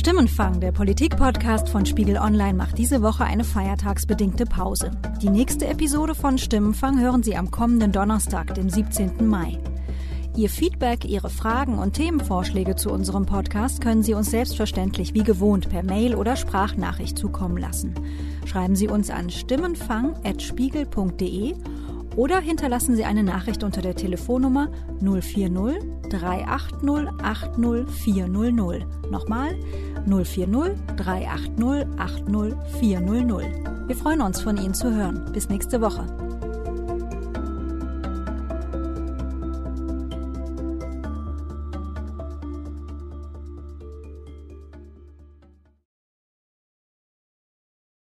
Stimmenfang, der Politik-Podcast von Spiegel Online, macht diese Woche eine feiertagsbedingte Pause. Die nächste Episode von Stimmenfang hören Sie am kommenden Donnerstag, dem 17. Mai. Ihr Feedback, Ihre Fragen und Themenvorschläge zu unserem Podcast können Sie uns selbstverständlich wie gewohnt per Mail oder Sprachnachricht zukommen lassen. Schreiben Sie uns an stimmenfang.spiegel.de oder hinterlassen Sie eine Nachricht unter der Telefonnummer 040 380 80 400. Nochmal 040 380 80 400. Wir freuen uns, von Ihnen zu hören. Bis nächste Woche.